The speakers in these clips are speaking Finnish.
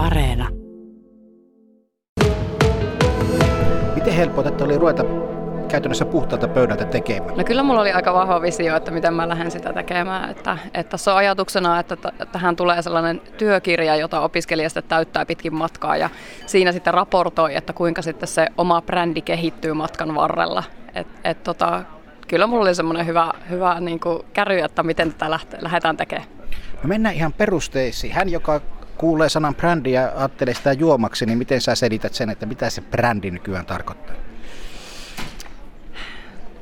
Areena. Miten helppoa että oli ruveta käytännössä puhtaalta pöydältä tekemään? No kyllä mulla oli aika vahva visio, että miten mä lähden sitä tekemään. Että, että se on ajatuksena, että t- tähän tulee sellainen työkirja, jota opiskelija sitten täyttää pitkin matkaa ja siinä sitten raportoi, että kuinka sitten se oma brändi kehittyy matkan varrella. Et, et tota, kyllä mulla oli semmoinen hyvä, hyvä niin kuin käry, että miten tätä lähte, lähdetään tekemään. No mennään ihan perusteisiin. Hän, joka kuulee sanan brändi ja ajattelee sitä juomaksi, niin miten sä selität sen, että mitä se brändi nykyään tarkoittaa?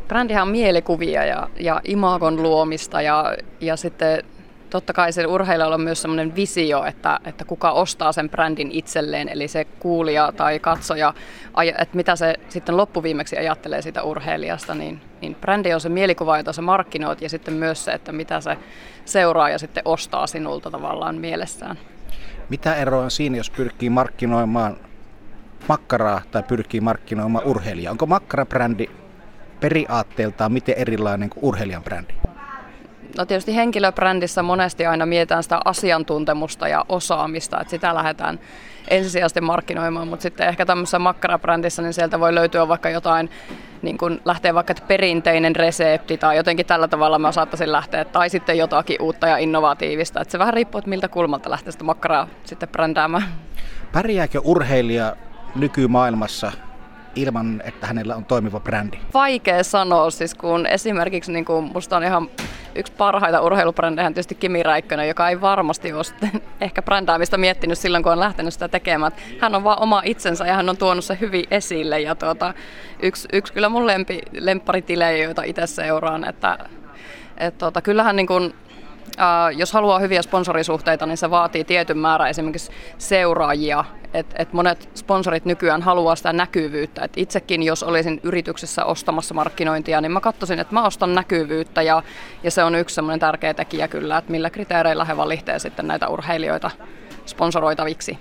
Brändihän on mielikuvia ja, ja imagon luomista ja, ja sitten totta kai se urheilijalla on myös sellainen visio, että, että kuka ostaa sen brändin itselleen, eli se kuulija tai katsoja, että mitä se sitten loppuviimeksi ajattelee siitä urheilijasta, niin, niin brändi on se mielikuva, jota se markkinoit ja sitten myös se, että mitä se seuraaja sitten ostaa sinulta tavallaan mielessään. Mitä eroa on siinä, jos pyrkii markkinoimaan makkaraa tai pyrkii markkinoimaan urheilijaa? Onko makkarabrändi periaatteeltaan miten erilainen kuin urheilijan brändi? No tietysti henkilöbrändissä monesti aina mietitään sitä asiantuntemusta ja osaamista, että sitä lähdetään ensisijaisesti markkinoimaan, mutta sitten ehkä tämmöisessä makkarabrändissä, niin sieltä voi löytyä vaikka jotain, niin kun lähtee vaikka perinteinen resepti tai jotenkin tällä tavalla mä saattaisin lähteä, tai sitten jotakin uutta ja innovatiivista. Että se vähän riippuu, että miltä kulmalta lähtee sitä makkaraa sitten brändäämään. Pärjääkö urheilija nykymaailmassa ilman, että hänellä on toimiva brändi? Vaikea sanoa, siis kun esimerkiksi niin kuin musta on ihan yksi parhaita urheilubrändejä tietysti Kimi Räikkönen, joka ei varmasti ole ehkä brändäämistä miettinyt silloin, kun on lähtenyt sitä tekemään. Hän on vaan oma itsensä ja hän on tuonut se hyvin esille. Ja tuota, yksi, yksi kyllä mun lempi, lempparitilejä, joita itse seuraan, että et tuota, kyllähän niin kuin Uh, jos haluaa hyviä sponsorisuhteita, niin se vaatii tietyn määrän esimerkiksi seuraajia. Et, et monet sponsorit nykyään haluaa sitä näkyvyyttä. Et itsekin, jos olisin yrityksessä ostamassa markkinointia, niin mä katsoisin, että mä ostan näkyvyyttä ja, ja se on yksi semmoinen tärkeä tekijä kyllä, että millä kriteereillä he valitsevat sitten näitä urheilijoita sponsoroitaviksi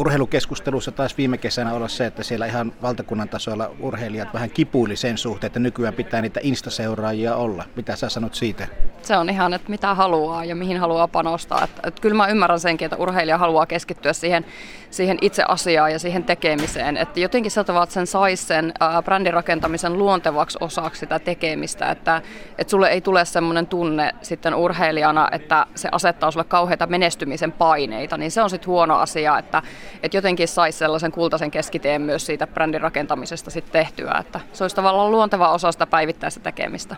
urheilukeskustelussa taas viime kesänä olla se, että siellä ihan valtakunnan tasolla urheilijat vähän kipuili sen suhteen, että nykyään pitää niitä instaseuraajia olla. Mitä sä sanot siitä? Se on ihan, että mitä haluaa ja mihin haluaa panostaa. Että, että kyllä mä ymmärrän senkin, että urheilija haluaa keskittyä siihen, siihen itse asiaan ja siihen tekemiseen. Että jotenkin sä tavalla, että sen saisi sen brändin rakentamisen luontevaksi osaksi sitä tekemistä. Että, että sulle ei tule semmoinen tunne sitten urheilijana, että se asettaa sulle kauheita menestymisen paineita. Niin se on sitten huono asia, että että jotenkin saisi sellaisen kultaisen keskiteen myös siitä brändin rakentamisesta sitten tehtyä, että se olisi tavallaan luonteva osa sitä päivittäistä tekemistä.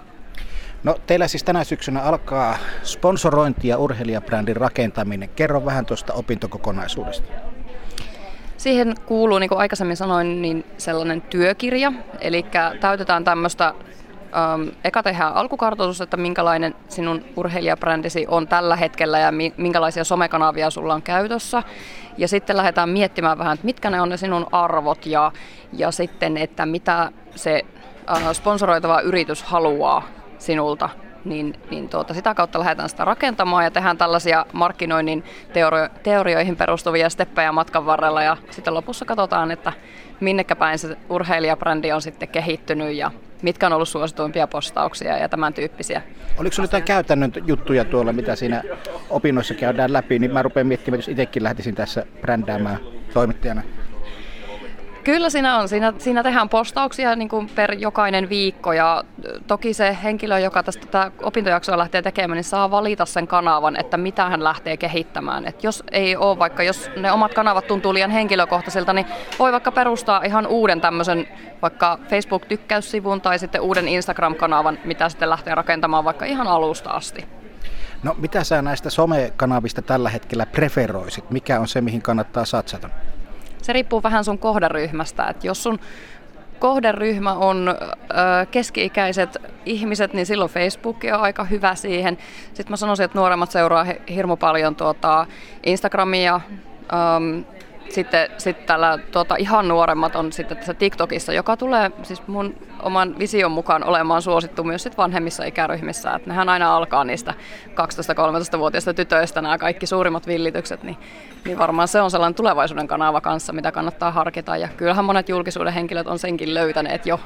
No teillä siis tänä syksynä alkaa sponsorointi ja urheilijabrändin rakentaminen. Kerro vähän tuosta opintokokonaisuudesta. Siihen kuuluu, niin kuin aikaisemmin sanoin, niin sellainen työkirja, eli täytetään tämmöistä Um, eka tehdään alkukartoitus, että minkälainen sinun urheilijabrändisi on tällä hetkellä ja mi- minkälaisia somekanavia sulla on käytössä. Ja sitten lähdetään miettimään vähän, että mitkä ne on ne sinun arvot ja, ja sitten, että mitä se uh, sponsoroitava yritys haluaa sinulta niin, niin tuota, sitä kautta lähdetään sitä rakentamaan ja tehdään tällaisia markkinoinnin teorio- teorioihin perustuvia steppejä matkan varrella ja sitten lopussa katsotaan, että minnekä päin se urheilijabrändi on sitten kehittynyt ja mitkä on ollut suosituimpia postauksia ja tämän tyyppisiä. Oliko sinulla jotain käytännön juttuja tuolla, mitä siinä opinnoissa käydään läpi, niin mä rupean miettimään, jos itsekin lähtisin tässä brändäämään toimittajana. Kyllä siinä on. Siinä, siinä tehdään postauksia niin kuin per jokainen viikko ja toki se henkilö, joka tästä tätä opintojaksoa lähtee tekemään, niin saa valita sen kanavan, että mitä hän lähtee kehittämään. Et jos ei ole vaikka, jos ne omat kanavat tuntuu liian henkilökohtaisilta, niin voi vaikka perustaa ihan uuden tämmöisen vaikka Facebook-tykkäyssivun tai sitten uuden Instagram-kanavan, mitä sitten lähtee rakentamaan vaikka ihan alusta asti. No mitä sä näistä somekanavista tällä hetkellä preferoisit? Mikä on se, mihin kannattaa satsata? Se riippuu vähän sun kohderyhmästä. Että jos sun kohderyhmä on ö, keski-ikäiset ihmiset, niin silloin Facebook on aika hyvä siihen. Sitten mä sanoisin, että nuoremmat seuraa hirmu paljon tuota Instagramia, um, sitten, sitten tällä tuota, ihan nuoremmat on sitten tässä TikTokissa, joka tulee siis mun oman vision mukaan olemaan suosittu myös sit vanhemmissa ikäryhmissä. Et nehän aina alkaa niistä 12-13-vuotiaista tytöistä nämä kaikki suurimmat villitykset, niin, niin varmaan se on sellainen tulevaisuuden kanava kanssa, mitä kannattaa harkita. Ja kyllähän monet julkisuuden henkilöt on senkin löytäneet jo.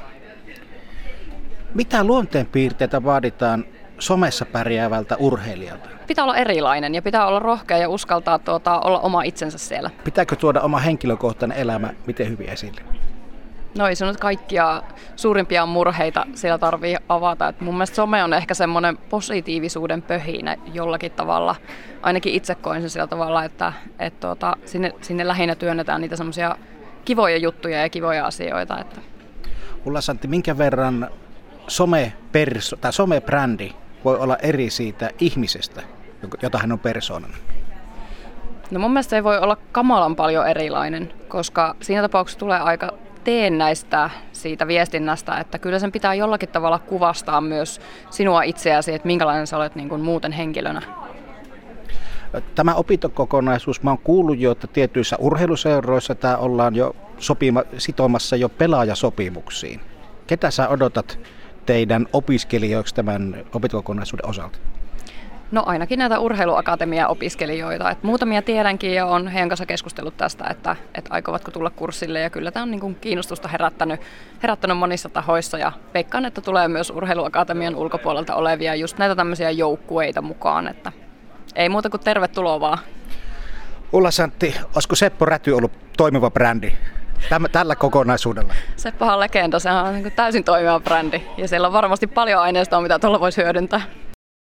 Mitä luonteenpiirteitä vaaditaan somessa pärjäävältä urheilijalta? Pitää olla erilainen ja pitää olla rohkea ja uskaltaa tuota, olla oma itsensä siellä. Pitääkö tuoda oma henkilökohtainen elämä miten hyvin esille? No ei se nyt kaikkia suurimpia murheita siellä tarvii avata. Et mun mielestä some on ehkä semmoinen positiivisuuden pöhinä jollakin tavalla. Ainakin itse koen sen sillä tavalla, että et tuota, sinne, sinne lähinnä työnnetään niitä semmoisia kivoja juttuja ja kivoja asioita. Että. Ulla Santti, minkä verran some perso, tai somebrändi voi olla eri siitä ihmisestä, jota hän on persoonana? No mun mielestä se ei voi olla kamalan paljon erilainen, koska siinä tapauksessa tulee aika teennäistä siitä viestinnästä, että kyllä sen pitää jollakin tavalla kuvastaa myös sinua itseäsi, että minkälainen sä olet niin kuin muuten henkilönä. Tämä opintokokonaisuus, mä oon kuullut jo, että tietyissä urheiluseuroissa tämä ollaan jo sopima, sitomassa jo pelaajasopimuksiin. Ketä sä odotat teidän opiskelijoiksi tämän opintokokonaisuuden osalta? No ainakin näitä urheiluakatemia-opiskelijoita. Et muutamia tiedänkin ja on heidän kanssa keskustellut tästä, että, että aikovatko tulla kurssille. Ja kyllä tämä on niin kuin kiinnostusta herättänyt, herättänyt monissa tahoissa ja veikkaan, että tulee myös urheiluakatemian ulkopuolelta olevia just näitä tämmöisiä joukkueita mukaan. Että ei muuta kuin tervetuloa vaan. Ulla Santti, olisiko Seppo Räty ollut toimiva brändi Täm, tällä kokonaisuudella? Seppohan legenda, se on niin täysin toimiva brändi ja siellä on varmasti paljon aineistoa, mitä tuolla voisi hyödyntää.